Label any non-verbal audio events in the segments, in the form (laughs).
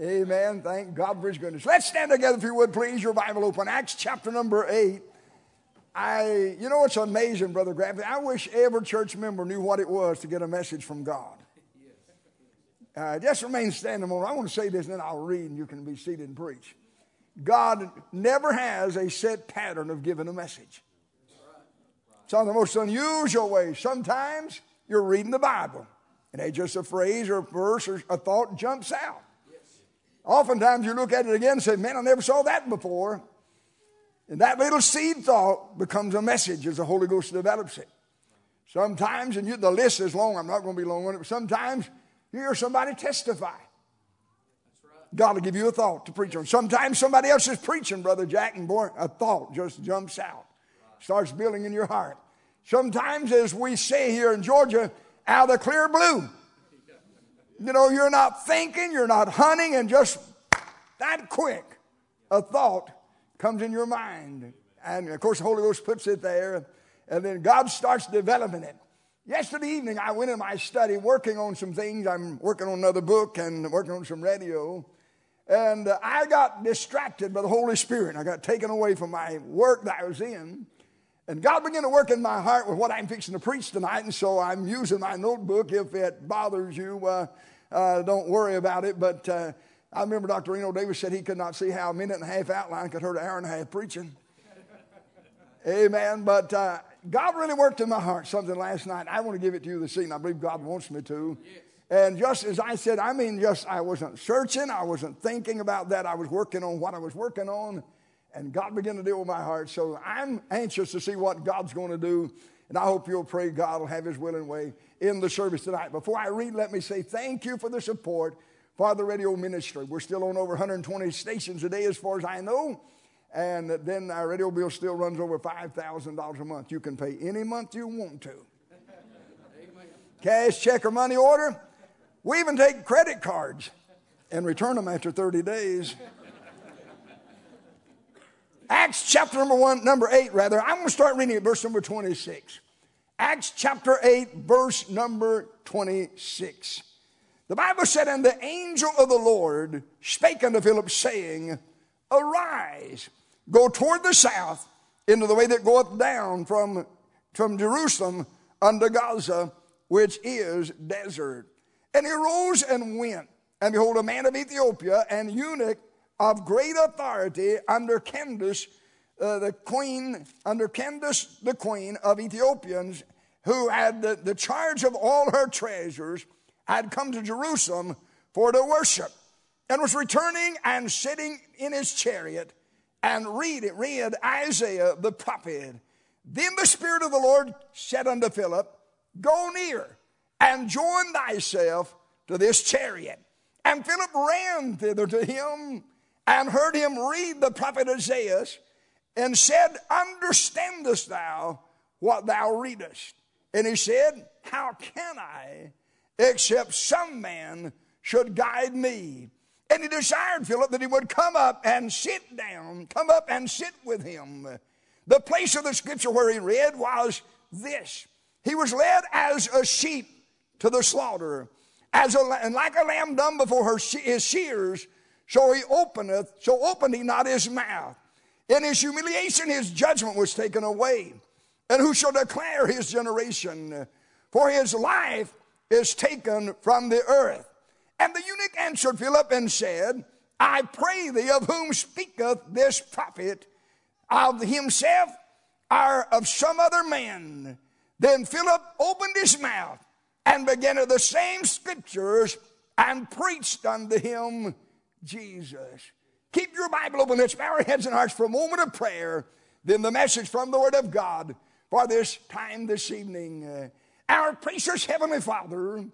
Amen. Thank God for His goodness. Let's stand together, if you would, please. Your Bible open. Acts chapter number 8. I, you know, it's amazing, Brother Graffy. I wish every church member knew what it was to get a message from God. Uh, just remain standing a moment. I want to say this and then I'll read and you can be seated and preach. God never has a set pattern of giving a message. It's on the most unusual way. Sometimes you're reading the Bible and just a phrase or a verse or a thought jumps out. Oftentimes you look at it again and say, Man, I never saw that before. And that little seed thought becomes a message as the Holy Ghost develops it. Sometimes, and you, the list is long, I'm not going to be long on it, but sometimes you hear somebody testify. God will give you a thought to preach on. Sometimes somebody else is preaching, Brother Jack, and boy, a thought just jumps out, starts building in your heart. Sometimes, as we say here in Georgia, out of the clear blue. You know, you're not thinking, you're not hunting, and just that quick, a thought comes in your mind. And of course, the Holy Ghost puts it there, and then God starts developing it. Yesterday evening, I went in my study working on some things. I'm working on another book and working on some radio. And I got distracted by the Holy Spirit. I got taken away from my work that I was in. And God began to work in my heart with what I'm fixing to preach tonight, and so I'm using my notebook. If it bothers you, uh, uh, don't worry about it. But uh, I remember Dr. Reno Davis said he could not see how a minute and a half outline could hurt an hour and a half preaching. Amen. But uh, God really worked in my heart something last night. I want to give it to you this evening. I believe God wants me to. Yes. And just as I said, I mean, just I wasn't searching, I wasn't thinking about that. I was working on what I was working on and God began to deal with my heart. So I'm anxious to see what God's going to do. And I hope you'll pray God will have his will and way in the service tonight. Before I read, let me say thank you for the support for the radio ministry. We're still on over 120 stations a day, as far as I know. And then our radio bill still runs over $5,000 a month. You can pay any month you want to. Cash, check, or money order. We even take credit cards and return them after 30 days. Acts chapter number one, number eight, rather. I'm going to start reading at verse number 26. Acts chapter 8, verse number 26. The Bible said, And the angel of the Lord spake unto Philip, saying, Arise, go toward the south into the way that goeth down from, from Jerusalem unto Gaza, which is desert. And he rose and went. And behold, a man of Ethiopia, an eunuch of great authority under Candace, uh, the queen, under Candace, the queen of Ethiopians, who had the, the charge of all her treasures, had come to Jerusalem for to worship, and was returning and sitting in his chariot and read read Isaiah the prophet. Then the Spirit of the Lord said unto Philip, Go near and join thyself to this chariot. And Philip ran thither to him and heard him read the prophet Isaiah and said, Understandest thou what thou readest? And he said, How can I, except some man should guide me? And he desired Philip that he would come up and sit down, come up and sit with him. The place of the scripture where he read was this He was led as a sheep to the slaughter, as a, and like a lamb dumb before her, his shears so he openeth, so opened he not his mouth. In his humiliation, his judgment was taken away. And who shall declare his generation? For his life is taken from the earth. And the eunuch answered Philip and said, I pray thee, of whom speaketh this prophet, of himself or of some other man? Then Philip opened his mouth and began the same scriptures and preached unto him Jesus. Keep your Bible open. Let's bow our heads and hearts for a moment of prayer. Then the message from the Word of God for this time this evening. Uh, our precious Heavenly Father,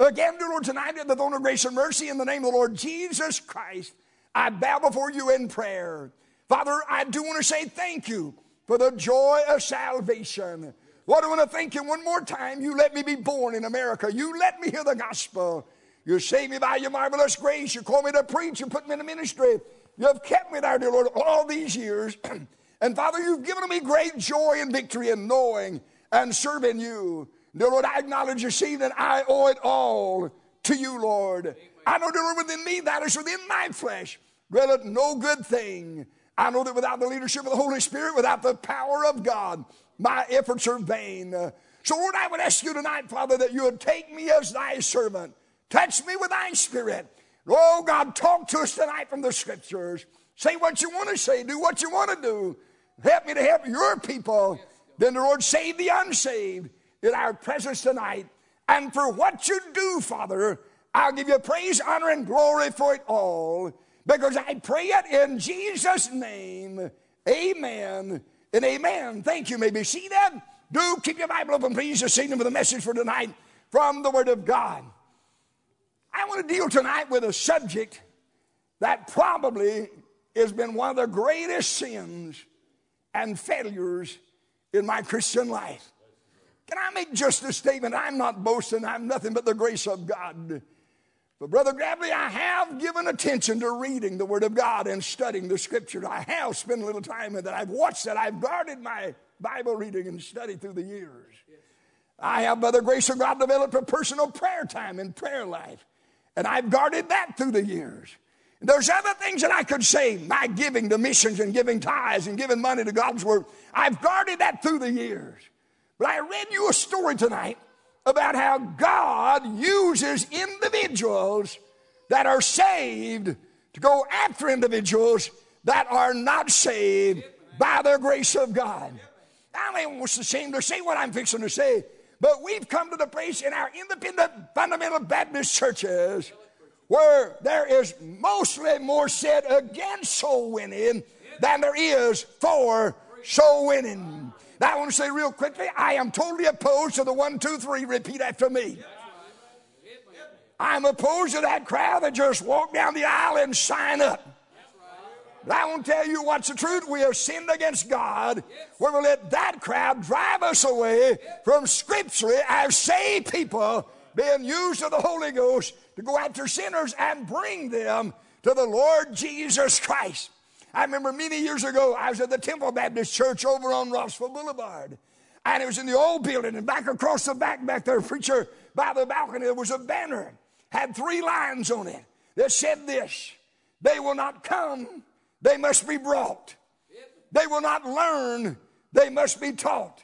again, dear Lord, tonight in the throne of grace and mercy in the name of the Lord Jesus Christ, I bow before you in prayer. Father, I do want to say thank you for the joy of salvation. Lord, I want to thank you one more time. You let me be born in America. You let me hear the gospel. You saved me by your marvelous grace. You called me to preach. You put me in the ministry. You have kept me there, dear Lord, all these years. (clears throat) and Father, you've given me great joy and victory in knowing and serving you. Dear Lord, I acknowledge this evening I owe it all to you, Lord. I know, dear Lord, within me, that is within my flesh, dwelleth no good thing. I know that without the leadership of the Holy Spirit, without the power of God, my efforts are vain. So, Lord, I would ask you tonight, Father, that you would take me as thy servant. Touch me with thy spirit. Oh, God, talk to us tonight from the scriptures. Say what you want to say. Do what you want to do. Help me to help your people. Then the Lord save the unsaved in our presence tonight. And for what you do, Father, I'll give you praise, honor, and glory for it all. Because I pray it in Jesus' name. Amen and amen. Thank you. may be seated. Do keep your Bible open, please, sing them with a message for tonight from the Word of God. I want to deal tonight with a subject that probably has been one of the greatest sins and failures in my Christian life. Can I make just a statement? I'm not boasting, I'm nothing but the grace of God. But, Brother Gravely, I have given attention to reading the Word of God and studying the Scripture. I have spent a little time in that. I've watched that. I've guarded my Bible reading and study through the years. I have, by the grace of God, developed a personal prayer time and prayer life. And I've guarded that through the years. There's other things that I could say, my giving to missions and giving tithes and giving money to God's work. I've guarded that through the years. But I read you a story tonight about how God uses individuals that are saved to go after individuals that are not saved by the grace of God. I am almost ashamed to say what I'm fixing to say, but we've come to the place in our independent fundamental Baptist churches where there is mostly more said against soul winning than there is for soul winning. Now, I want to say real quickly I am totally opposed to the one, two, three, repeat after me. I'm opposed to that crowd that just walk down the aisle and sign up. I want to tell you what's the truth. We have sinned against God. We're going to let that crowd drive us away from Scripture as saved people being used of the Holy Ghost to go after sinners and bring them to the Lord Jesus Christ. I remember many years ago, I was at the Temple Baptist Church over on Rossville Boulevard. And it was in the old building, and back across the back, back there, preacher by the balcony, there was a banner, had three lines on it that said this They will not come they must be brought. They will not learn, they must be taught.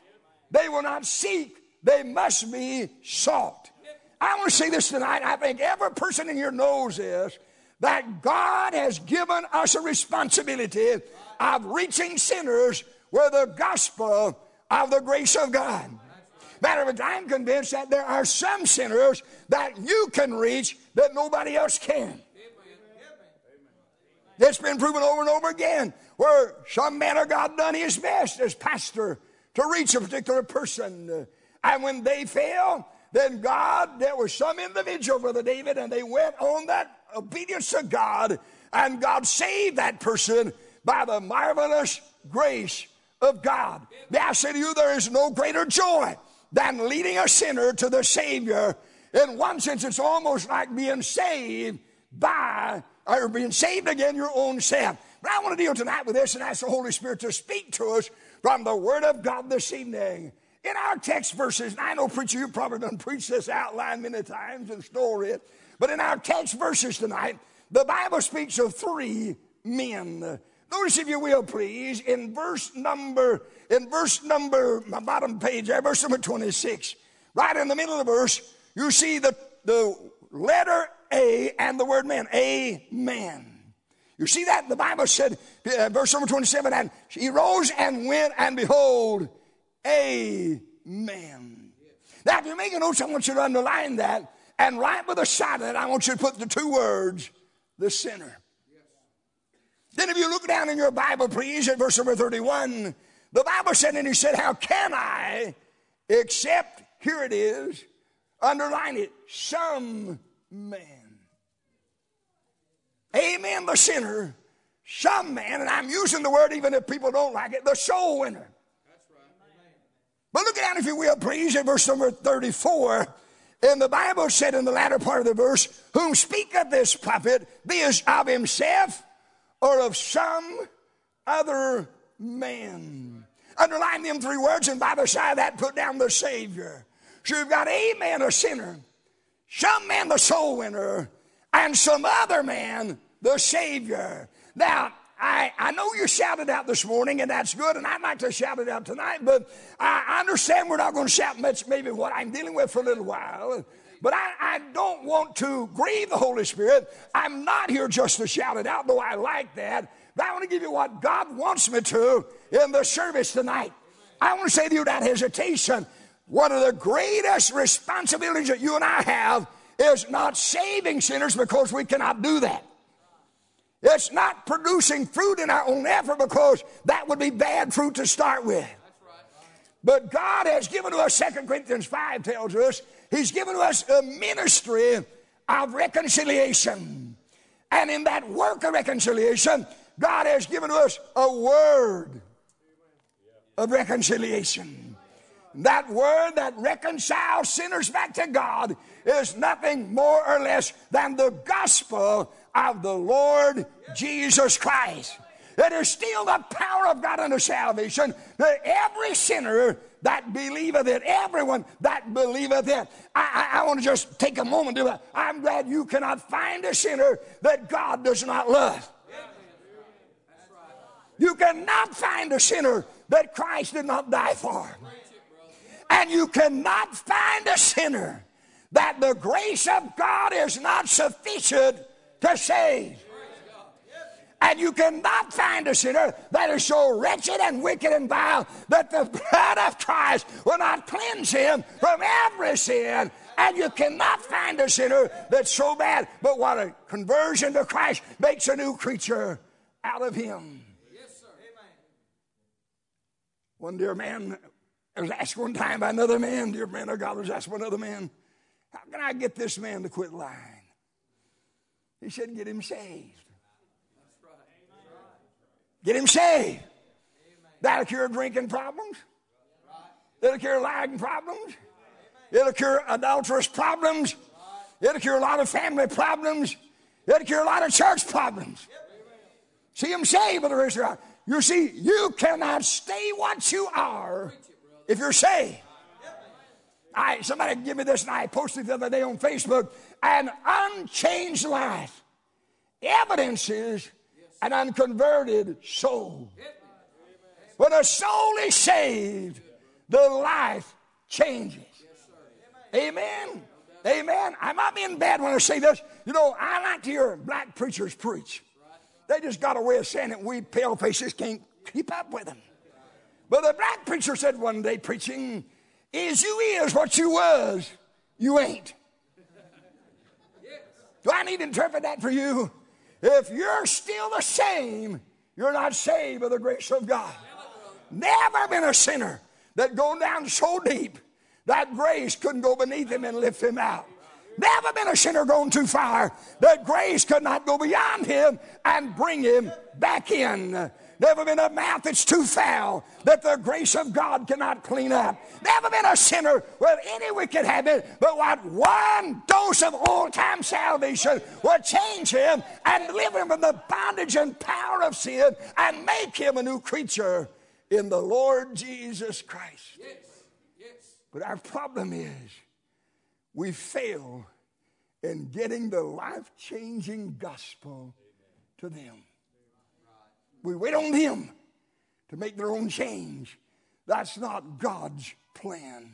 They will not seek, they must be sought. I want to say this tonight. I think every person in here knows this that God has given us a responsibility of reaching sinners with the gospel of the grace of God. Matter of fact, I'm convinced that there are some sinners that you can reach that nobody else can. It's been proven over and over again where some man of God done his best as pastor to reach a particular person. And when they fail, then God, there was some individual, Brother David, and they went on that obedience to God, and God saved that person by the marvelous grace of God. May I say to you, there is no greater joy than leading a sinner to the Savior. In one sense, it's almost like being saved by or being saved again your own self. But I want to deal tonight with this and ask the Holy Spirit to speak to us from the Word of God this evening. In our text verses, and I know, preacher, you've probably done preach this outline many times and story it, but in our text verses tonight, the Bible speaks of three men. Notice, if you will, please, in verse number, in verse number, my bottom page there, verse number 26, right in the middle of the verse, you see the, the letter A and the word man. Amen. You see that? The Bible said, uh, verse number 27, and he rose and went, and behold, Amen. Now, if you're making notes, I want you to underline that. And right by the side of that, I want you to put the two words, the sinner. Then, if you look down in your Bible, please, at verse number 31, the Bible said, and he said, How can I except, here it is, underline it, some man. Amen, the sinner, some man, and I'm using the word even if people don't like it, the soul winner. But look down, if you will, please, at verse number 34. And the Bible said in the latter part of the verse, Whom speaketh this prophet, be as of himself or of some other man. Underline them three words, and by the side of that, put down the Savior. So you've got a man, a sinner, some man, the soul winner, and some other man the Savior. Now, I, I know you shouted out this morning, and that's good, and I'd like to shout it out tonight, but I understand we're not going to shout much, maybe what I'm dealing with for a little while. But I, I don't want to grieve the Holy Spirit. I'm not here just to shout it out, though I like that. But I want to give you what God wants me to in the service tonight. I want to say to you without hesitation, one of the greatest responsibilities that you and I have is not saving sinners because we cannot do that. It's not producing fruit in our own effort because that would be bad fruit to start with. But God has given to us, 2 Corinthians 5 tells us, He's given to us a ministry of reconciliation. And in that work of reconciliation, God has given to us a word of reconciliation. That word that reconciles sinners back to God is nothing more or less than the gospel of the Lord Jesus Christ. It is still the power of God unto salvation that every sinner that believeth it, everyone that believeth it. I, I, I want to just take a moment to I'm glad you cannot find a sinner that God does not love. You cannot find a sinner that Christ did not die for. And you cannot find a sinner that the grace of God is not sufficient to save. And you cannot find a sinner that is so wretched and wicked and vile that the blood of Christ will not cleanse him from every sin. And you cannot find a sinner that's so bad, but what a conversion to Christ makes a new creature out of him. Yes, sir. Amen. One dear man was asked one time by another man, dear man of God was asked by another man, How can I get this man to quit lying? He said, Get him saved. Get him saved. That'll cure drinking problems. It'll cure lying problems. It'll cure adulterous problems. It'll cure a lot of family problems. It'll cure a lot of church problems. See him saved, Brother Israel. You see, you cannot stay what you are if you're saved. I, somebody give me this, and I posted the other day on Facebook an unchanged life. Evidence is an unconverted soul. When a soul is saved, the life changes. Amen. Amen. I might be in bad when I say this. You know, I like to hear black preachers preach. They just got a way of saying it. We pale faces can't keep up with them. But the black preacher said one day preaching, is you is what you was, you ain't. Do I need to interpret that for you? If you're still the same, you're not saved by the grace of God. Never been a sinner that gone down so deep that grace couldn't go beneath him and lift him out. Never been a sinner gone too far that grace could not go beyond him and bring him back in. Never been a mouth that's too foul that the grace of God cannot clean up. Never been a sinner with any wicked habit, but what one dose of old time salvation will change him and deliver him from the bondage and power of sin and make him a new creature in the Lord Jesus Christ. Yes. Yes. But our problem is we fail in getting the life changing gospel to them. We wait on them to make their own change. That's not God's plan.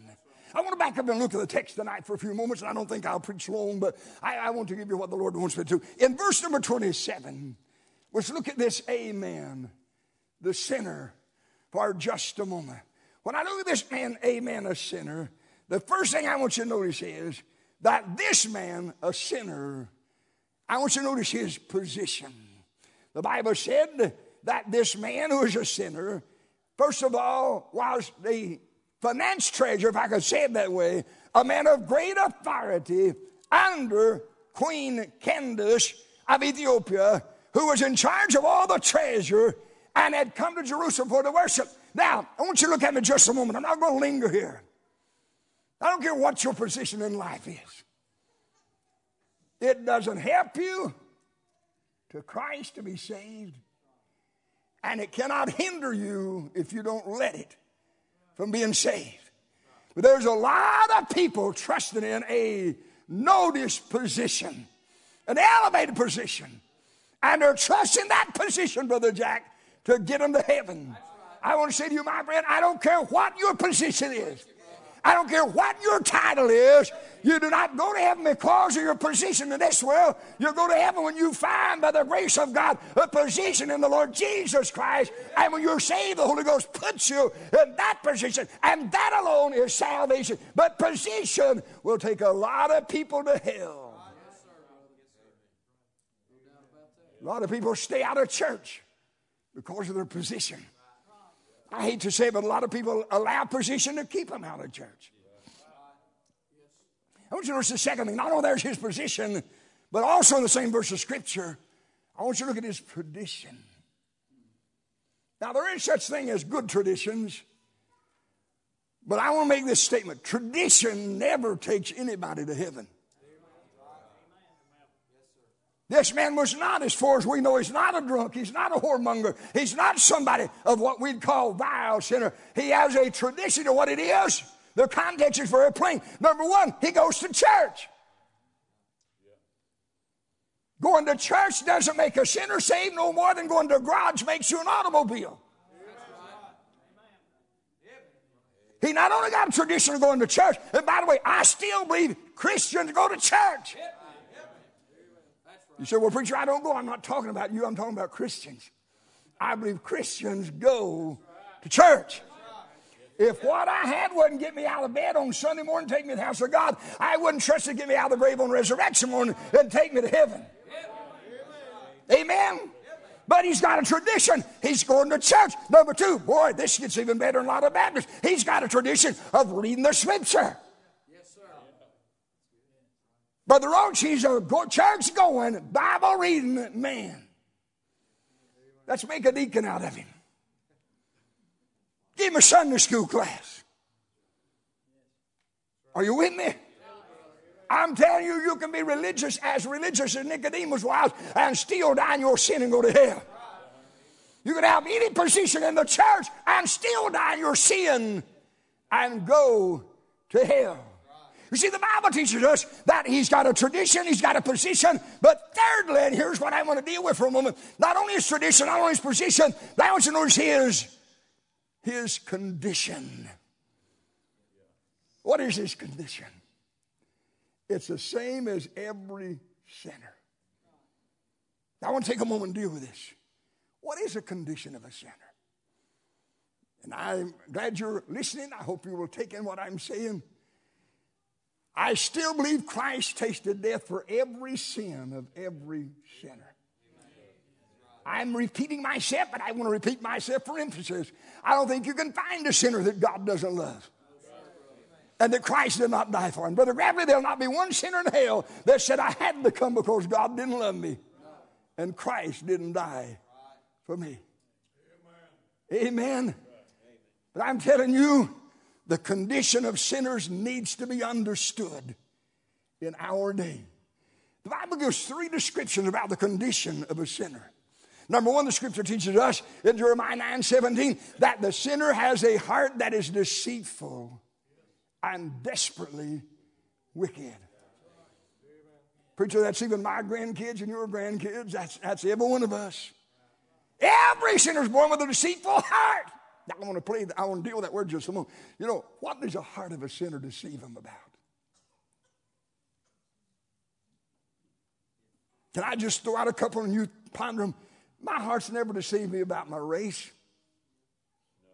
I want to back up and look at the text tonight for a few moments, and I don't think I'll preach long, but I, I want to give you what the Lord wants me to. Do. In verse number 27, let's look at this Amen, the sinner, for just a moment. When I look at this man, Amen, a sinner, the first thing I want you to notice is that this man, a sinner, I want you to notice his position. The Bible said that this man who was a sinner, first of all, was the finance treasurer, if I could say it that way, a man of great authority under Queen Candace of Ethiopia, who was in charge of all the treasure and had come to Jerusalem for the worship. Now, I want you to look at me just a moment. I'm not going to linger here. I don't care what your position in life is. It doesn't help you to Christ to be saved and it cannot hinder you if you don't let it from being saved. But there's a lot of people trusting in a no position, an elevated position. And they're trusting that position, Brother Jack, to get them to heaven. I want to say to you, my friend, I don't care what your position is. I don't care what your title is. You do not go to heaven because of your position in this world. You go to heaven when you find, by the grace of God, a position in the Lord Jesus Christ. And when you're saved, the Holy Ghost puts you in that position. And that alone is salvation. But position will take a lot of people to hell. A lot of people stay out of church because of their position. I hate to say it, but a lot of people allow position to keep them out of church. I want you to notice the second thing. Not only there's his position, but also in the same verse of Scripture, I want you to look at his tradition. Now, there is such thing as good traditions, but I want to make this statement. Tradition never takes anybody to heaven. This man was not, as far as we know, he's not a drunk, he's not a whoremonger, he's not somebody of what we'd call vile sinner. He has a tradition of what it is. The context is very plain. Number one, he goes to church. Going to church doesn't make a sinner saved no more than going to a garage makes you an automobile. He not only got a tradition of going to church, and by the way, I still believe Christians go to church. You say, well, preacher, I don't go. I'm not talking about you. I'm talking about Christians. I believe Christians go to church. If what I had wouldn't get me out of bed on Sunday morning, take me to the house of God, I wouldn't trust to get me out of the grave on resurrection morning and take me to heaven. Amen. But he's got a tradition. He's going to church. Number two, boy, this gets even better in a lot of Baptists. He's got a tradition of reading the scripture. Brother Roach, he's a church going, Bible reading man. Let's make a deacon out of him. Give him a Sunday school class. Are you with me? I'm telling you, you can be religious as religious as Nicodemus was and still die in your sin and go to hell. You can have any position in the church and still die in your sin and go to hell. You see, the Bible teaches us that he's got a tradition, he's got a position, but thirdly, and here's what I want to deal with for a moment not only his tradition, not only his position, but I want you to notice his, his condition. What is his condition? It's the same as every sinner. I want to take a moment and deal with this. What is the condition of a sinner? And I'm glad you're listening. I hope you will take in what I'm saying. I still believe Christ tasted death for every sin of every sinner. I'm repeating myself, but I want to repeat myself for emphasis. I don't think you can find a sinner that God doesn't love. And that Christ did not die for him. Brother Gravely, there'll not be one sinner in hell that said, I had to come because God didn't love me. And Christ didn't die for me. Amen. Amen. But I'm telling you, the condition of sinners needs to be understood in our day. The Bible gives three descriptions about the condition of a sinner. Number one, the scripture teaches us in Jeremiah 9 17 that the sinner has a heart that is deceitful and desperately wicked. Preacher, that's even my grandkids and your grandkids. That's, that's every one of us. Every sinner is born with a deceitful heart. I want to play, I want to deal with that word just a moment. You know, what does the heart of a sinner deceive him about? Can I just throw out a couple and you ponder them? My heart's never deceived me about my race.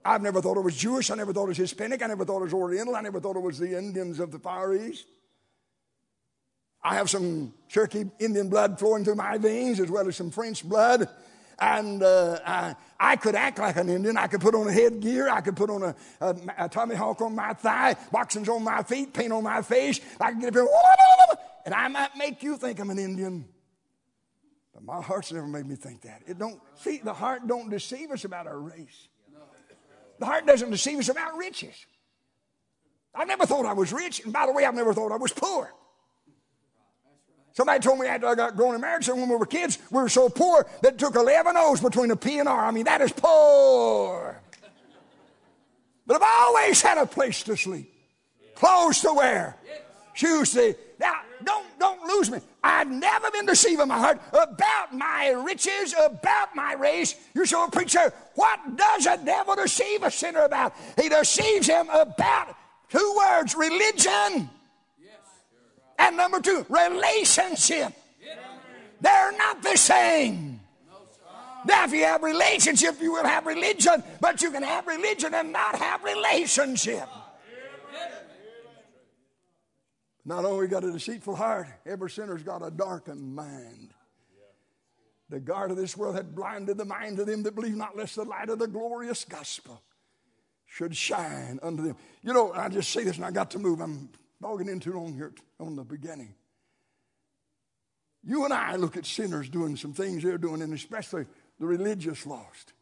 I've never thought it was Jewish. I never thought it was Hispanic. I never thought it was Oriental. I never thought it was the Indians of the Far East. I have some Cherokee Indian blood flowing through my veins as well as some French blood. And uh, I, I, could act like an Indian. I could put on a headgear. I could put on a, a, a tomahawk on my thigh, boxings on my feet, paint on my face. I could get up here, and I might make you think I'm an Indian. But my heart's never made me think that. It don't see the heart don't deceive us about our race. The heart doesn't deceive us about riches. I never thought I was rich, and by the way, I've never thought I was poor. Somebody told me after I got uh, grown in marriage, when we were kids, we were so poor that it took 11 O's between a P and R. I mean, that is poor. But I've always had a place to sleep, clothes to wear, shoes to. Now, don't, don't lose me. I've never been deceived in my heart about my riches, about my race. You say, a preacher, what does a devil deceive a sinner about? He deceives him about two words religion. And number two, relationship. They're not the same. Now, if you have relationship, you will have religion, but you can have religion and not have relationship. Not only got a deceitful heart, every sinner's got a darkened mind. The God of this world had blinded the mind of them that believe not, lest the light of the glorious gospel should shine unto them. You know, I just say this and I got to move. I'm dogging in too long here on the beginning. You and I look at sinners doing some things they're doing, and especially the religious lost.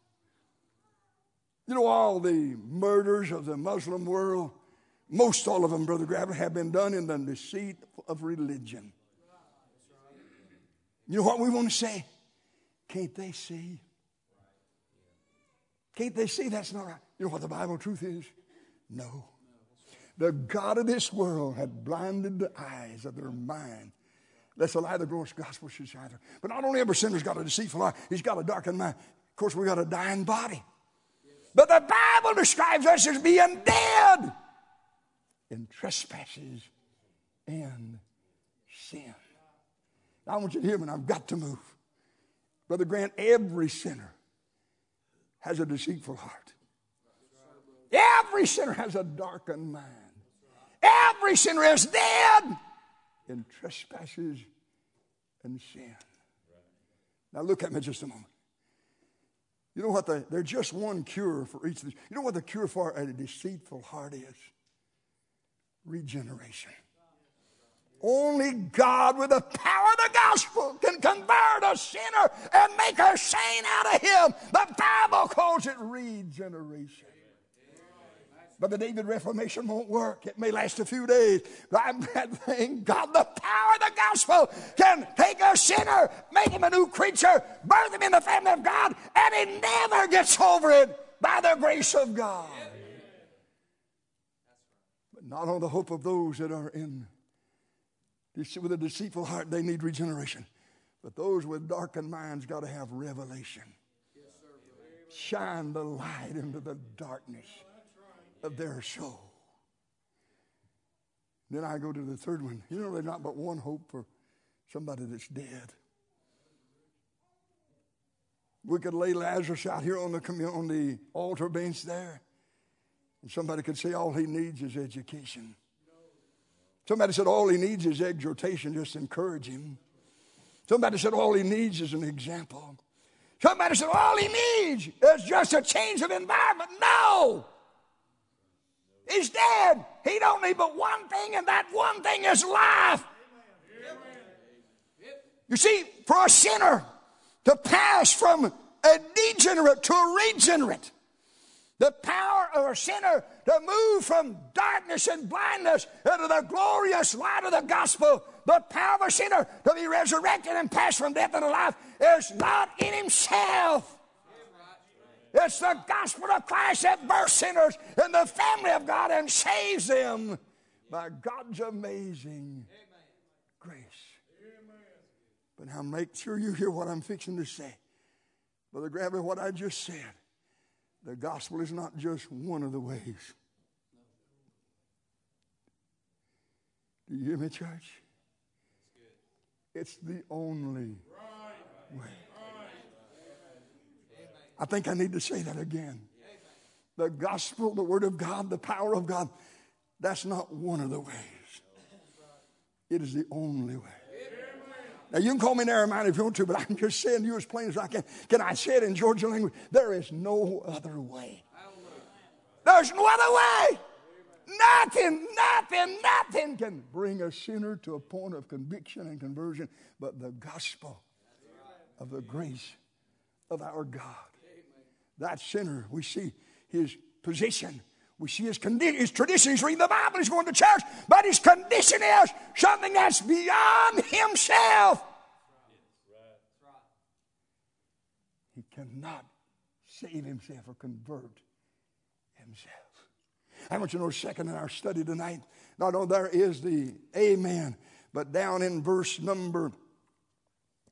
You know, all the murders of the Muslim world, most all of them, Brother Gravel, have been done in the deceit of religion. You know what we want to say? Can't they see? Can't they see that's not right? You know what the Bible truth is? No. The God of this world had blinded the eyes of their mind. Lest the light of the glorious gospel should shine through. But not only every sinner's got a deceitful eye, he's got a darkened mind. Of course, we got a dying body. But the Bible describes us as being dead in trespasses and sin. Now, I want you to hear me, and I've got to move. Brother Grant, every sinner has a deceitful heart. Every sinner has a darkened mind. Every sinner is dead in trespasses and sin. Now, look at me just a moment. You know what? The, there's just one cure for each of these. You know what the cure for a deceitful heart is? regeneration. Only God, with the power of the gospel, can convert a sinner and make a saint out of him. The Bible calls it regeneration. But the David Reformation won't work. It may last a few days. But I'm thank God the power of the gospel can take a sinner, make him a new creature, birth him in the family of God, and he never gets over it by the grace of God But not on the hope of those that are in with a deceitful heart, they need regeneration. But those with darkened minds got to have revelation. Shine the light into the darkness of their soul. Then I go to the third one. You know, there's not but one hope for somebody that's dead. We could lay Lazarus out here on the, on the altar bench there. And somebody could say all he needs is education. Somebody said all he needs is exhortation, just encourage him. Somebody said all he needs is an example. Somebody said all he needs is just a change of environment. No! He's dead. He don't need but one thing, and that one thing is life. You see, for a sinner to pass from a degenerate to a regenerate, the power of a sinner to move from darkness and blindness into the glorious light of the gospel. The power of a sinner to be resurrected and pass from death into life is not in himself. It's the gospel of Christ that births sinners in the family of God and saves them by God's amazing grace. But now make sure you hear what I'm fixing to say. Brother Gravely, what I just said the gospel is not just one of the ways. Do you hear me, church? It's the only way. I think I need to say that again. The gospel, the word of God, the power of God, that's not one of the ways. It is the only way. Now, you can call me narrow minded if you want to, but I'm just saying to you as plain as I can. Can I say it in Georgia language? There is no other way. There's no other way. Nothing, nothing, nothing can bring a sinner to a point of conviction and conversion but the gospel of the grace of our God. That sinner, we see his position we see his, condition, his tradition. He's reading the Bible, he's going to church, but his condition is something that's beyond himself. He cannot save himself or convert himself. I want you to know, second in our study tonight, not only there is the amen, But down in verse number,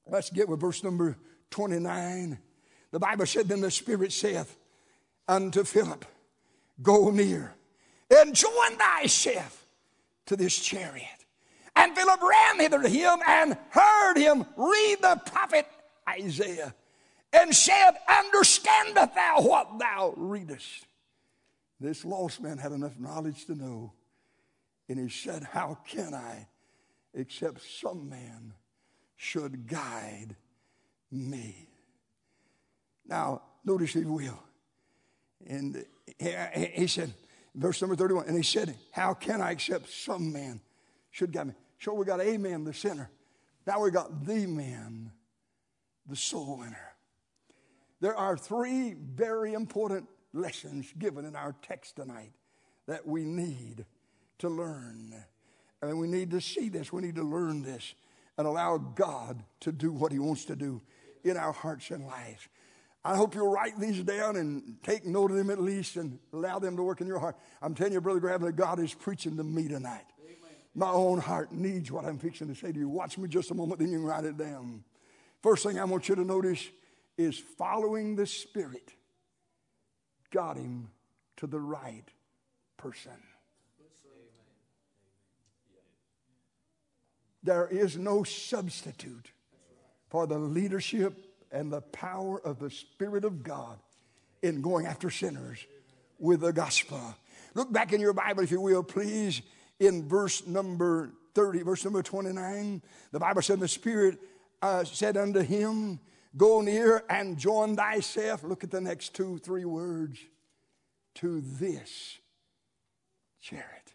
let's get with verse number 29. The Bible said, Then the Spirit saith unto Philip, Go near and join thyself to this chariot. And Philip ran hither to him and heard him read the prophet Isaiah and said, Understandest thou what thou readest? This lost man had enough knowledge to know. And he said, How can I except some man should guide me? Now, notice you will. And he said, verse number 31, and he said, How can I accept some man should guide me? So we got a man, the sinner. Now we got the man, the soul winner. There are three very important lessons given in our text tonight that we need to learn. And we need to see this, we need to learn this, and allow God to do what He wants to do in our hearts and lives. I hope you'll write these down and take note of them at least and allow them to work in your heart. I'm telling you, Brother Graham, that God is preaching to me tonight. Amen. My own heart needs what I'm fixing to say to you. Watch me just a moment, then you can write it down. First thing I want you to notice is following the Spirit got him to the right person. There is no substitute for the leadership and the power of the Spirit of God in going after sinners with the gospel. Look back in your Bible, if you will, please, in verse number 30, verse number 29. The Bible said, The Spirit uh, said unto him, Go near and join thyself. Look at the next two, three words to this chariot.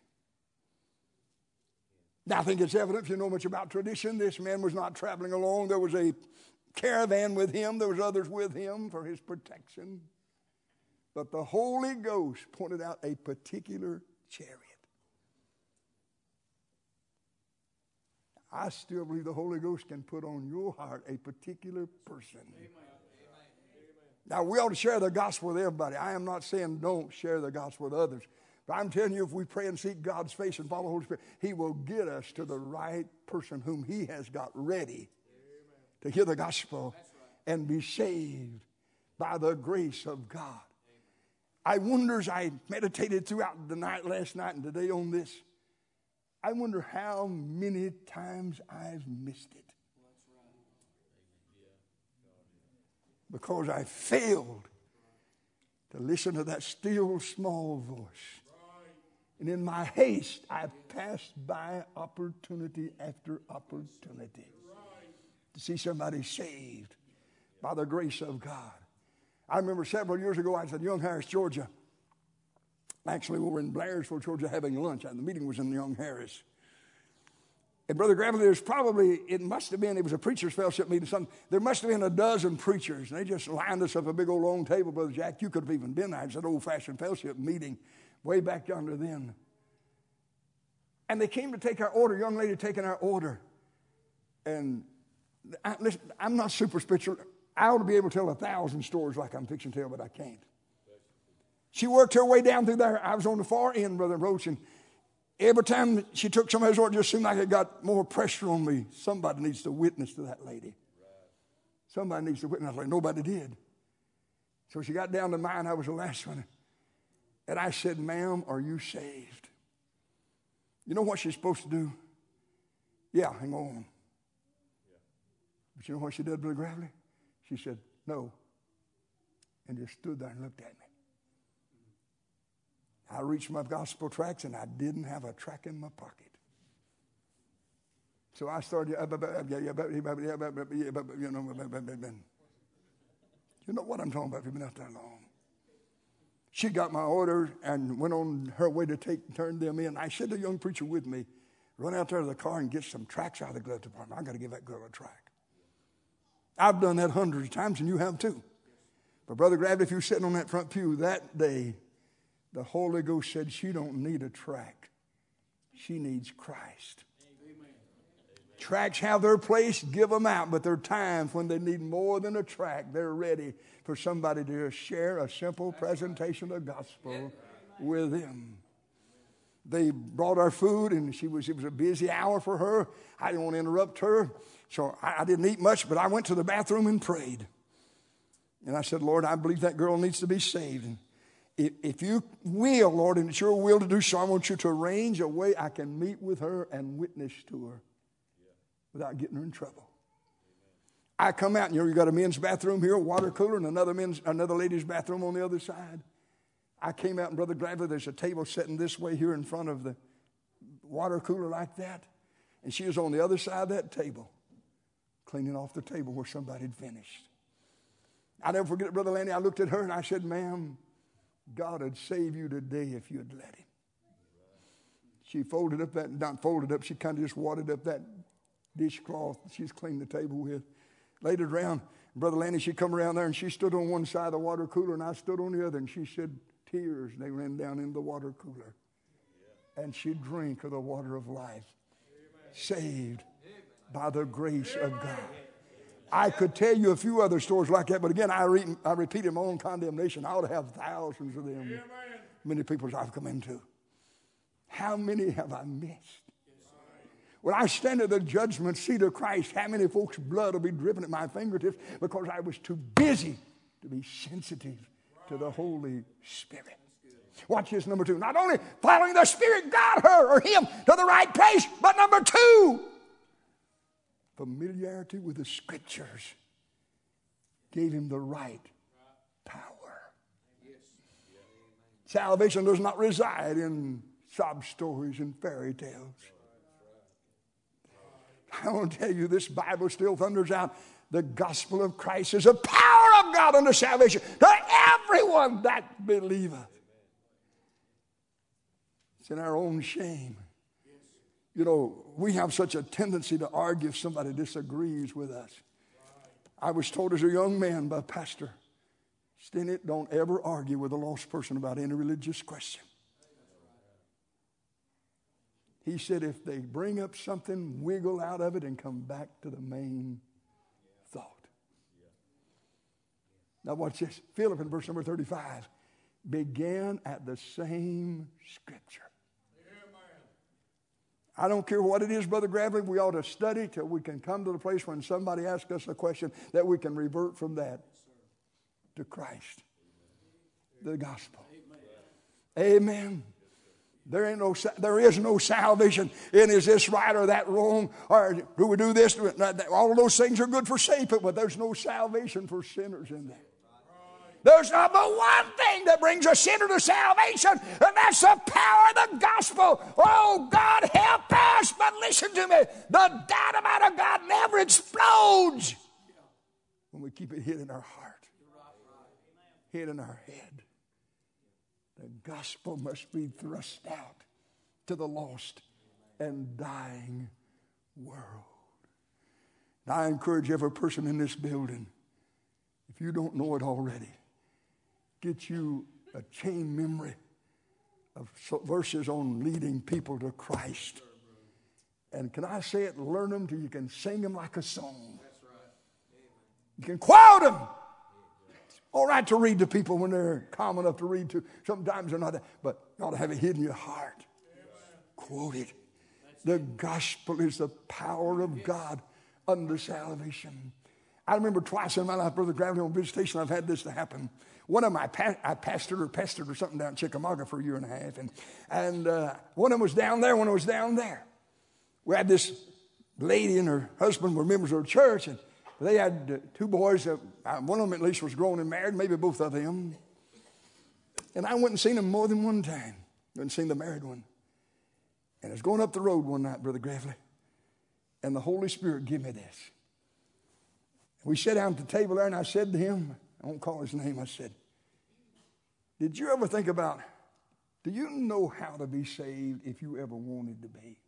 Now, I think it's evident if you know much about tradition, this man was not traveling alone. There was a caravan with him, there was others with him for his protection. But the Holy Ghost pointed out a particular chariot. I still believe the Holy Ghost can put on your heart a particular person. Now, we ought to share the gospel with everybody. I am not saying don't share the gospel with others. But I'm telling you, if we pray and seek God's face and follow the Holy Spirit, He will get us to the right person whom He has got ready to hear the gospel and be saved by the grace of God. I wonder as I meditated throughout the night last night and today on this, I wonder how many times I've missed it. Because I failed to listen to that still small voice. And in my haste, I passed by opportunity after opportunity see somebody saved by the grace of God. I remember several years ago, I was in Young Harris, Georgia. Actually, we were in Blairsville, Georgia, having lunch, and the meeting was in Young Harris. And Brother Gravely, there's probably, it must have been, it was a preacher's fellowship meeting, something. There must have been a dozen preachers, and they just lined us up a big old long table, Brother Jack. You could have even been there. It's an old fashioned fellowship meeting way back yonder then. And they came to take our order, young lady taking our order. And I, listen, I'm not super spiritual. I ought to be able to tell a thousand stories like I'm fixing to tell, but I can't. She worked her way down through there. I was on the far end, Brother Roach, and every time she took somebody's order, it just seemed like it got more pressure on me. Somebody needs to witness to that lady. Somebody needs to witness. Like nobody did. So she got down to mine. I was the last one. And I said, Ma'am, are you saved? You know what she's supposed to do? Yeah, hang on. But you know what she did, Brother Gravely? She said, No. And just stood there and looked at me. I reached my gospel tracts and I didn't have a track in my pocket. So I started, you know, you know what I'm talking about if you've been out there long. She got my order and went on her way to take turn them in. I said to the young preacher with me, run out there to the car and get some tracks out of the glove department. I got to give that girl a track. I've done that hundreds of times, and you have too. But Brother Gravely, if you're sitting on that front pew that day, the Holy Ghost said she don't need a track. She needs Christ. Amen. Tracks have their place, give them out, but there are times when they need more than a track. They're ready for somebody to share a simple presentation of the gospel with them. they brought our food, and she was, it was a busy hour for her. I didn't want to interrupt her, so I, I didn't eat much, but I went to the bathroom and prayed. And I said, Lord, I believe that girl needs to be saved. And if, if you will, Lord, and it's your will to do so, I want you to arrange a way I can meet with her and witness to her without getting her in trouble. I come out, and you know, you got a men's bathroom here, a water cooler, and another men's, another ladies' bathroom on the other side. I came out, and Brother Gladly, there's a table sitting this way here in front of the water cooler like that. And she was on the other side of that table, cleaning off the table where somebody had finished. I'll never forget it, Brother Lanny. I looked at her and I said, Ma'am, God would save you today if you'd let him. She folded up that, not folded up, she kind of just wadded up that dishcloth she's cleaned the table with, laid it around. Brother Lanny, she come around there and she stood on one side of the water cooler and I stood on the other and she said, tears, they ran down in the water cooler. And she drank of the water of life, saved by the grace of God. I could tell you a few other stories like that, but again, I, re- I repeated my own condemnation. I ought to have thousands of them. Many people I've come into. How many have I missed? When I stand at the judgment seat of Christ, how many folks' blood will be dripping at my fingertips because I was too busy to be sensitive to the Holy Spirit. Watch this, number two. Not only following the Spirit got her or him to the right place, but number two, familiarity with the Scriptures gave him the right power. Salvation does not reside in sob stories and fairy tales. I want to tell you, this Bible still thunders out the gospel of Christ is the power of God unto salvation to everyone that believeth. It's in our own shame. You know, we have such a tendency to argue if somebody disagrees with us. I was told as a young man by a Pastor Stinnett, don't ever argue with a lost person about any religious question. He said, if they bring up something, wiggle out of it and come back to the main thought. Now, watch this. Philip in verse number 35 began at the same scripture. I don't care what it is, Brother Gravely, we ought to study till we can come to the place when somebody asks us a question that we can revert from that to Christ, the gospel. Amen. There ain't no, there is no salvation in is this right or that wrong, or do we do this? All of those things are good for saved but there's no salvation for sinners in there. There's not but one thing that brings a sinner to salvation, and that's the power of the gospel. Oh, God, help us. But listen to me the dynamite of God never explodes when we keep it hid in our heart, hid in our head. The gospel must be thrust out to the lost and dying world. Now, I encourage every person in this building, if you don't know it already, get you a chain memory of verses on leading people to Christ. And can I say it? Learn them till you can sing them like a song. You can quote them. All right to read to people when they're calm enough to read to. Sometimes they're not, but you ought to have it hidden in your heart. Quote it. The gospel is the power of God unto salvation. I remember twice in my life, Brother Gravely, on visitation, I've had this to happen. One of my pa- I pastored or pestered or something down in Chickamauga for a year and a half, and and uh, one of them was down there, one of them was down there. We had this lady and her husband were members of the church, and they had uh, two boys. Uh, one of them at least was grown and married, maybe both of them. And I went and seen them more than one time. Went and seen the married one. And I was going up the road one night, Brother Gravely, and the Holy Spirit gave me this. We sat down at the table there, and I said to him, I won't call his name, I said, Did you ever think about, do you know how to be saved if you ever wanted to be?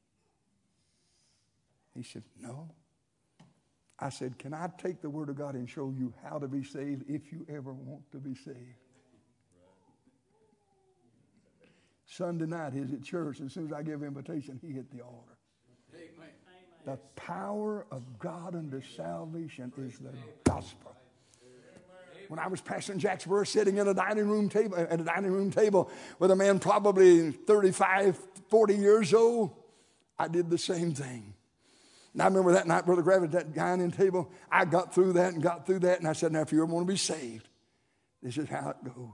He said, No. I said, Can I take the Word of God and show you how to be saved if you ever want to be saved? Sunday night, he's at church. As soon as I give invitation, he hit the altar. The power of God unto salvation is the gospel. When I was pastoring Jacksboro, sitting at a dining room table, at a dining room table with a man probably 35, 40 years old, I did the same thing. And I remember that night, Brother Gravett, that dining table, I got through that and got through that, and I said, Now, if you ever want to be saved, this is how it goes.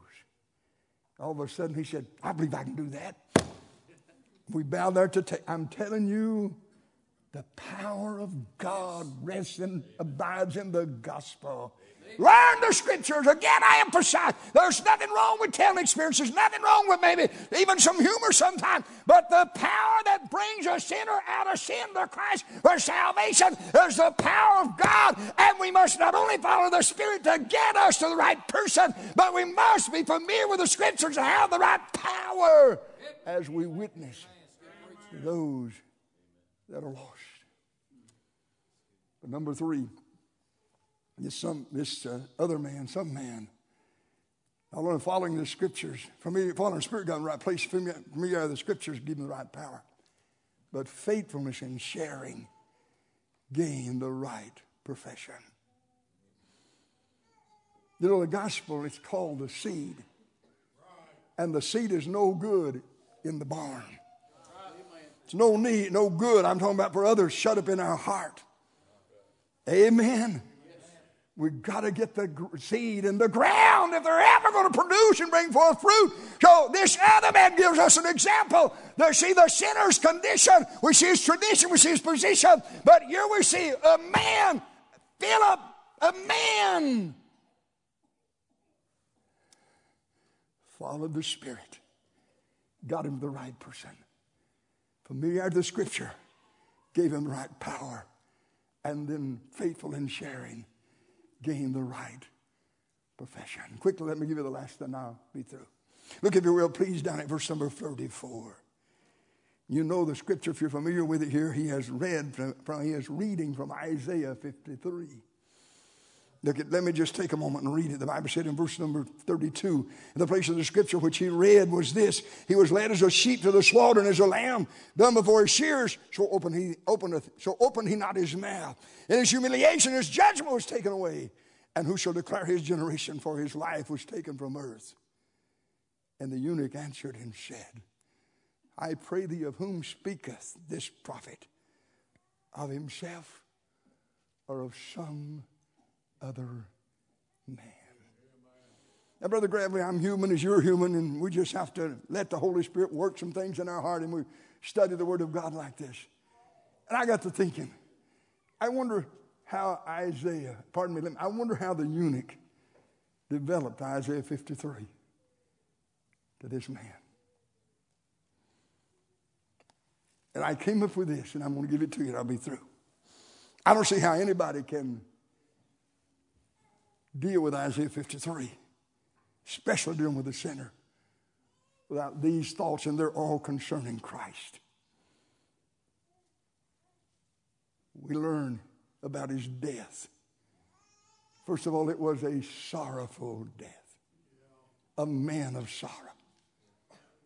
All of a sudden, he said, I believe I can do that. We bow there to take. I'm telling you, the power of God rests and abides in the gospel. Learn the scriptures. Again, I emphasize there's nothing wrong with telling experience. There's nothing wrong with maybe even some humor sometimes. But the power that brings a sinner out of sin to Christ for salvation is the power of God. And we must not only follow the Spirit to get us to the right person, but we must be familiar with the scriptures and have the right power as we witness to those that are lost. But number three, this, some, this uh, other man, some man, I learned following the scriptures, For me, following the Spirit got in the right place, familiar with the scriptures give him the right power. But faithfulness in sharing gain the right profession. You know, the gospel is called the seed. And the seed is no good in the barn. It's no need, no good. I'm talking about for others shut up in our heart. Amen. We've got to get the seed in the ground if they're ever going to produce and bring forth fruit. So this other man gives us an example. They see the sinner's condition, we see his tradition, we see his position. But here we see a man, Philip, a man, followed the Spirit, got him the right person. Familiar with the Scripture, gave him right power, and then faithful in sharing gain the right profession. Quickly, let me give you the last, and I'll be through. Look, if you will, please, down at verse number 34. You know the scripture, if you're familiar with it here, he has read from, from he is reading from Isaiah 53. Look at, let me just take a moment and read it. The Bible said in verse number 32, the place of the scripture which he read was this He was led as a sheep to the slaughter, and as a lamb dumb before his shears, so open he openeth, so opened he not his mouth. In his humiliation, his judgment was taken away. And who shall declare his generation? For his life was taken from earth. And the eunuch answered and said, I pray thee, of whom speaketh this prophet? Of himself or of some other man. Now, Brother Gravely, I'm human as you're human, and we just have to let the Holy Spirit work some things in our heart, and we study the Word of God like this. And I got to thinking, I wonder how Isaiah, pardon me, I wonder how the eunuch developed Isaiah 53 to this man. And I came up with this, and I'm going to give it to you, and I'll be through. I don't see how anybody can deal with Isaiah 53, especially dealing with the sinner, without these thoughts, and they're all concerning Christ. We learn about his death. First of all, it was a sorrowful death, a man of sorrow.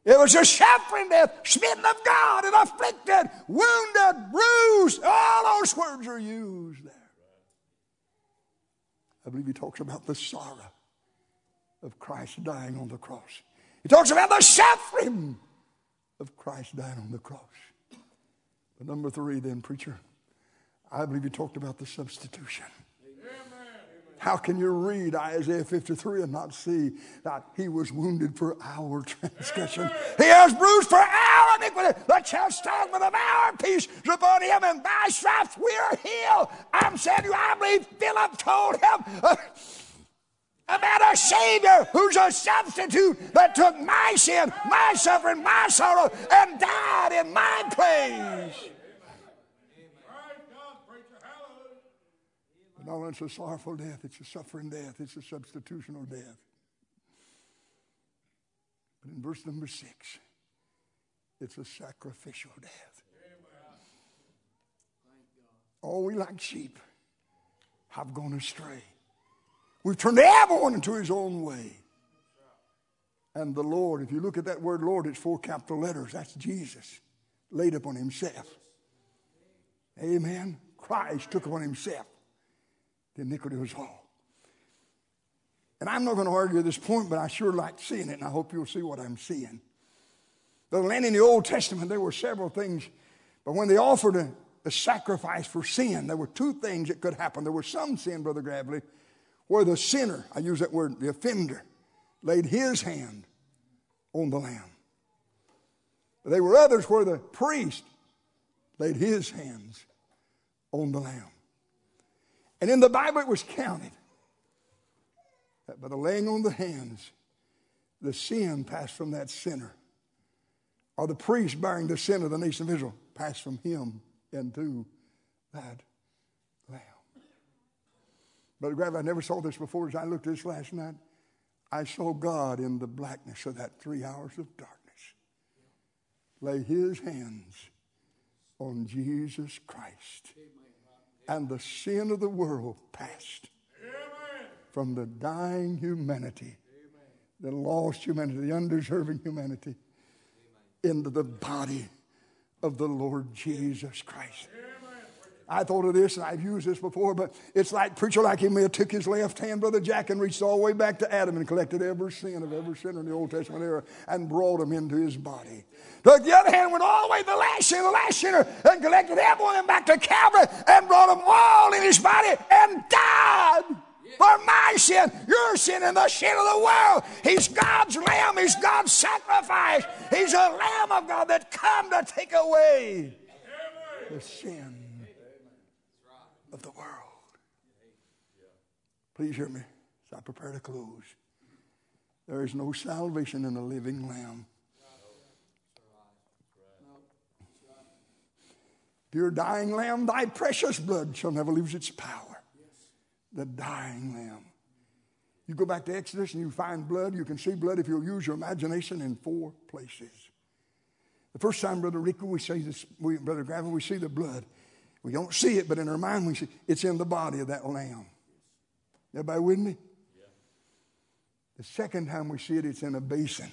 It was a suffering death, smitten of God and afflicted, wounded, bruised. All those words are used there. I believe he talks about the sorrow of Christ dying on the cross. He talks about the suffering of Christ dying on the cross. But number three, then, preacher, I believe he talked about the substitution. How can you read Isaiah 53 and not see that he was wounded for our (laughs) transgression? He was bruised for our iniquity. The chastisement of our peace is upon him, and by stripes we are healed. I'm saying you, I believe Philip told him. Uh, about a Savior who's a substitute that took my sin, my suffering, my sorrow, and died in my place. But no, it's a sorrowful death, it's a suffering death, it's a substitutional death. But in verse number six, it's a sacrificial death. Oh, we like sheep have gone astray. We've turned everyone into his own way. And the Lord, if you look at that word Lord, it's four capital letters. That's Jesus laid upon himself. Amen. Christ took upon himself the iniquity was all. And I'm not going to argue this point, but I sure like seeing it, and I hope you'll see what I'm seeing. The land in the Old Testament, there were several things, but when they offered a, sacrifice for sin, there were two things that could happen. There was some sin, Brother Gravely, where the sinner, I use that word, the offender, laid his hand on the lamb. But there were others where the priest laid his hands on the lamb. And in the Bible, it was counted that by the laying on the hands, the sin passed from that sinner, or the priest bearing the sin of the nation of Israel passed from him into that lamb. Brother I never saw this before. As I looked at this last night, I saw God in the blackness of that three hours of darkness lay his hands on Jesus Christ. And the sin of the world passed from the dying humanity, the lost humanity, the undeserving humanity, into the body of the Lord Jesus Christ. I thought of this, and I've used this before, but it's like preacher like him may have took his left hand, Brother Jack, and reached all the way back to Adam and collected every sin of every sinner in the Old Testament era and brought him into his body. Took the other hand, went all the way to the last sinner, the last sinner, and collected every one of them back to Calvary and brought them all in his body and died for my sin, your sin, and the sin of the world. He's God's lamb. He's God's sacrifice. He's a lamb of God that come to take away the sin of the world. Please hear me as I prepare to close. There is no salvation in a living lamb. Dear dying lamb, thy precious blood shall never lose its power. The dying lamb. You go back to Exodus and you find blood. You can see blood if you'll use your imagination in four places. The first time, Brother Rico, we see this, we, Brother Gravely, we see the blood. We don't see it, but in our mind we see it's in the body of that lamb. Everybody with me? Yeah. The second time we see it, it's in a basin.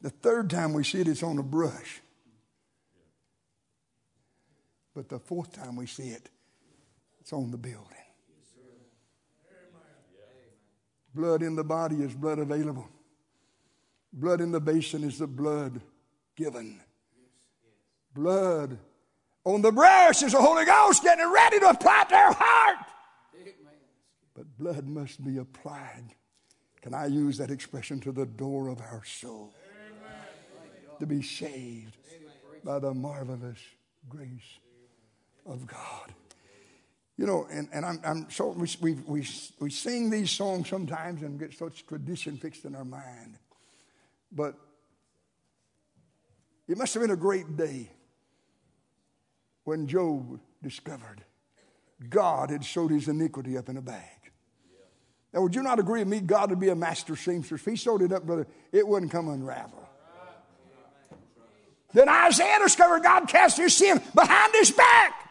The third time we see it, it's on a brush. But the fourth time we see it, it's on the building. Blood in the body is blood available. Blood in the basin is the blood given. Blood on the breast is the Holy Ghost getting ready to apply to their heart. But blood must be applied. Can I use that expression to the door of our soul? To be saved by the marvelous grace of God. You know, and, and I'm, I'm so, we, we, we, we sing these songs sometimes and get such tradition fixed in our mind. But it must have been a great day when Job discovered God had sewed his iniquity up in a bag. Now, would you not agree with me? God would be a master seamstress. If he sewed it up, brother, it wouldn't come unravel. Then Isaiah discovered God cast his sin behind his back.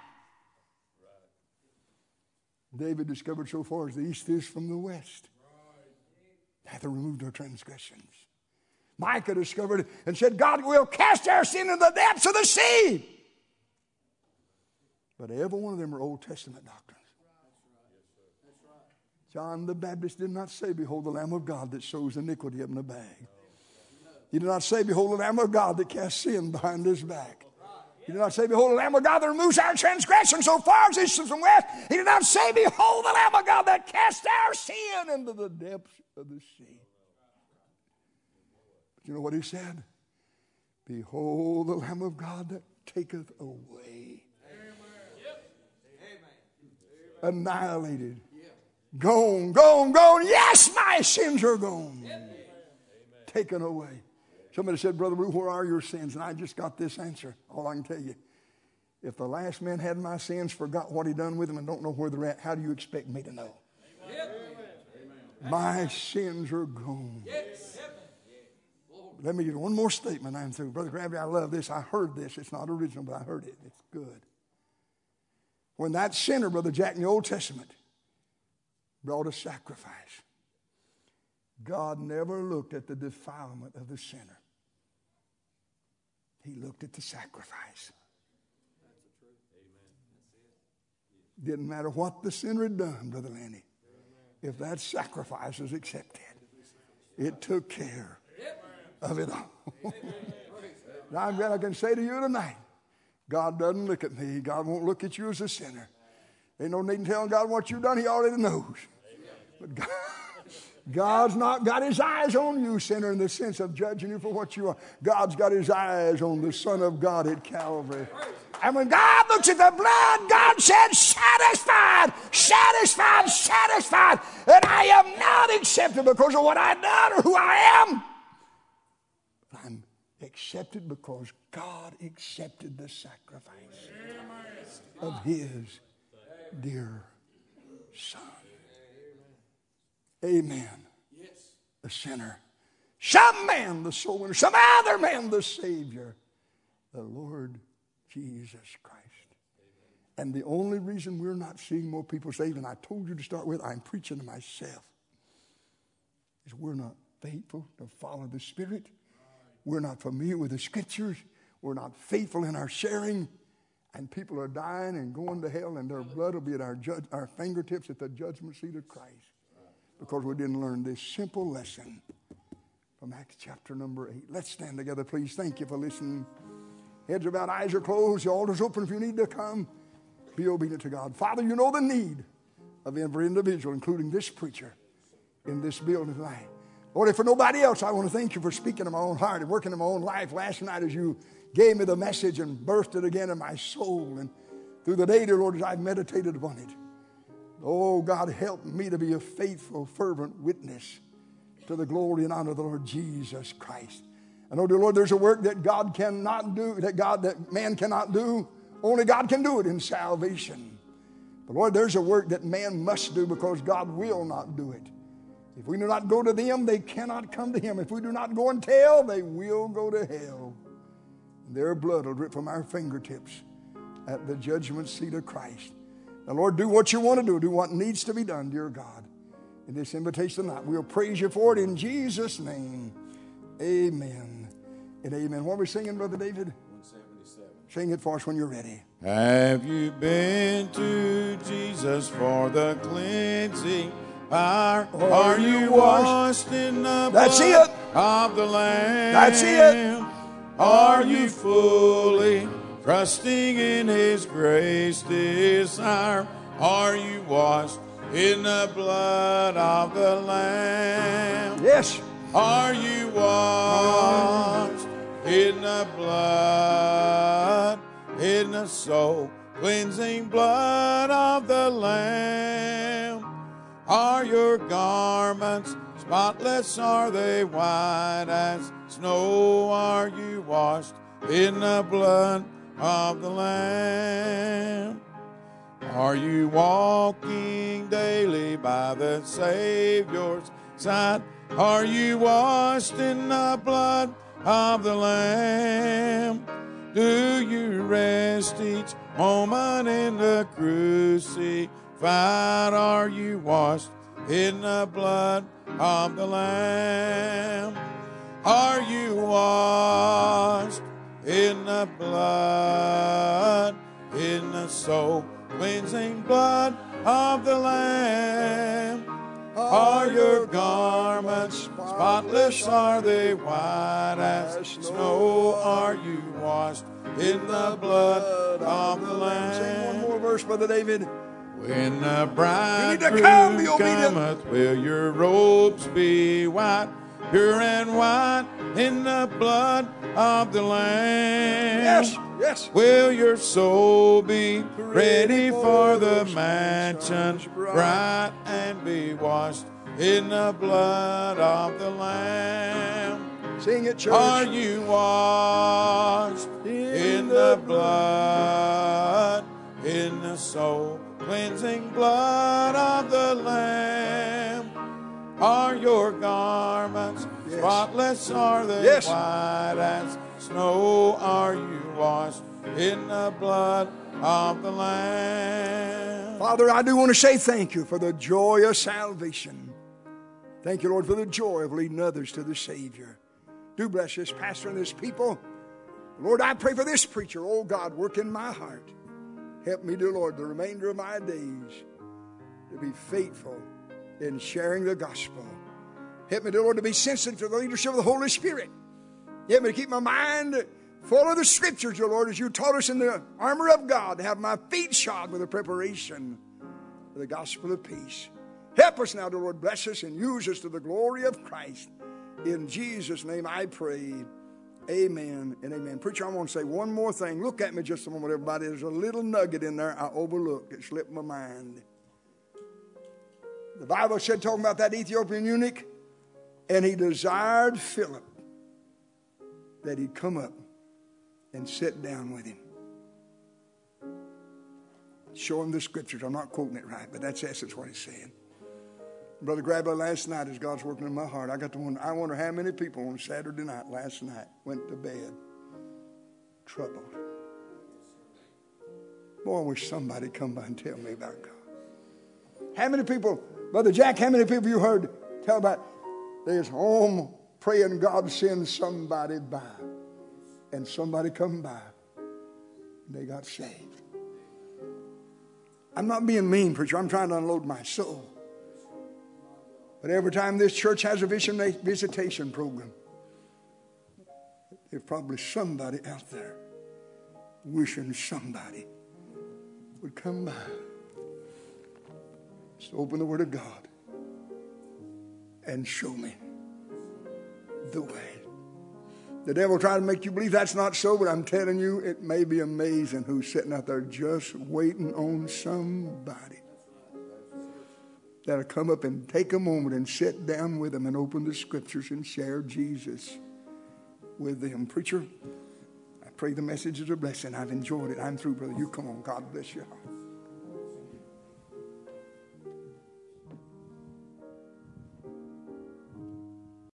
David discovered so far as the east is from the west. Hath removed our transgressions. Micah discovered and said, God will cast our sin in the depths of the sea. But every one of them are Old Testament doctrines. John the Baptist did not say, Behold the Lamb of God that sows iniquity up in a bag. He did not say, Behold the Lamb of God that casts sin behind his back. He did not say, Behold the Lamb of God that removes our transgression so far as east from west. He did not say, Behold the Lamb of God that cast our sin into the depths of the sea. But you know what he said? Behold the Lamb of God that taketh away annihilated. Gone, gone, gone. Yes, my sins are gone. Taken away. Somebody said, Brother Ruth, where are your sins? And I just got this answer. All I can tell you. If the last man had my sins, forgot what he done with them, and don't know where they're at, how do you expect me to know? My sins are gone. Let me give you one more statement. I'm through. Brother Gravely, I love this. I heard this. It's not original, but I heard it. It's good when that sinner, Brother Jack, in the Old Testament, brought a sacrifice, God never looked at the defilement of the sinner. He looked at the sacrifice. That's the truth. Amen. That's it. Didn't matter what the sinner had done, Brother Lanny. if that sacrifice is accepted. It took care of it all. now I'm glad I can say to you tonight God doesn't look at me, God won't look at you as a sinner. Ain't no need in telling God what you've done, He already knows. But God, God's not got his eyes on you, sinner, in the sense of judging you for what you are. God's got his eyes on the Son of God at Calvary. And when God looks at the blood, God said, satisfied, satisfied, satisfied. And I am not accepted because of what I've done or who I am. But I'm accepted because God accepted the sacrifice of his dear Son. Amen. Yes. The sinner. Some man, the soul winner. Some other man, the Savior. The Lord Jesus Christ. And the only reason we're not seeing more people saved, and I told you to start with, I'm preaching to myself, is we're not faithful to follow the Spirit. We're not familiar with the Scriptures. We're not faithful in our sharing. And people are dying and going to hell, and their blood will be at our, judge, our fingertips at the judgment seat of Christ because we didn't learn this simple lesson from Acts chapter number 8. Let's stand together, please. Thank you for listening. Heads are bowed, eyes are closed, the altar's open if you need to come. Be obedient to God. Father, you know the need of every individual, including this preacher in this building tonight. Lord, if for nobody else, I want to thank you for speaking to my own heart and working in my own life last night as you gave me the message and birthed it again in my soul. And through the day, dear Lord, as I've meditated upon it. Oh, God, help me to be a faithful, fervent witness to the glory and honor of the Lord Jesus Christ. I know, dear Lord, there's a work that God cannot do, that God, that man cannot do. Only God can do it in salvation. But Lord, there's a work that man must do because God will not do it. If we do not go to them, they cannot come to him. If we do not go and tell, they will go to hell. Their blood will drip from our fingertips at the judgment seat of Christ. Now, Lord, do what you want to do. Do what needs to be done, dear God. In this invitation tonight, we'll praise you for it in Jesus' name. Amen and amen. What are we singing, Brother David? 177. Sing it for us when you're ready. Have you been to Jesus for the cleansing power? Oh, are, are you washed, washed in the That's blood it. of the Lamb? That's it. Are you fully trusting in His grace this hour. Are you washed in the blood of the Lamb? Yes. Are you washed in the blood, in the soul cleansing blood of the Lamb? Are your garments spotless? Are they white as snow? Are you washed in the blood of the Lamb. Are you walking daily by the Savior's side? Are you washed in the blood of the Lamb? Do you rest each moment in the crucified? Are you washed in the blood of the Lamb? Are you washed in the blood, in the soul cleansing blood of the Lamb. Are your garments spotless? Are they white as snow? Are you washed in the blood of the Lamb? Sing one more verse, Brother David. When the bridegroom come, cometh, will your robes be white? Pure and white in the blood of the Lamb. Yes, yes. Will your soul be ready for the mansion bright and be washed in the blood of the Lamb? Sing it, church. Are you washed in the blood, in the soul cleansing blood of the Lamb? Are your garments yes. spotless? Are they yes. white as snow? Are you washed in the blood of the Lamb? Father, I do want to say thank you for the joy of salvation. Thank you, Lord, for the joy of leading others to the Savior. Do bless this pastor and this people. Lord, I pray for this preacher. Oh, God, work in my heart. Help me, dear Lord, the remainder of my days to be faithful in sharing the gospel. Help me, dear Lord, to be sensitive to the leadership of the Holy Spirit. Help me to keep my mind full of the scriptures, dear Lord, as you taught us in the armor of God, to have my feet shod with the preparation for the gospel of peace. Help us now, dear Lord. Bless us and use us to the glory of Christ. In Jesus' name I pray. Amen and amen. Preacher, I want to say one more thing. Look at me just a moment, everybody. There's a little nugget in there I overlooked. It slipped my mind. The Bible said, talking about that Ethiopian eunuch, and he desired Philip that he'd come up and sit down with him. Show him the scriptures. I'm not quoting it right, but that's essence what he's saying. Brother Grabber, last night as God's working in my heart, I got to wonder, I wonder how many people on Saturday night last night went to bed troubled. Boy, I wish somebody come by and tell me about God. How many people, Brother Jack, how many people you heard tell about there's home praying God send somebody by and somebody come by and they got saved. I'm not being mean, preacher. I'm trying to unload my soul. But every time this church has a visitation program, there's probably somebody out there wishing somebody would come by. Just open the Word of God and show me the way. The devil tried to make you believe that's not so, but I'm telling you, it may be amazing who's sitting out there just waiting on somebody that'll come up and take a moment and sit down with them and open the scriptures and share Jesus with them. Preacher, I pray the message is a blessing. I've enjoyed it. I'm through, brother. You come on. God bless you.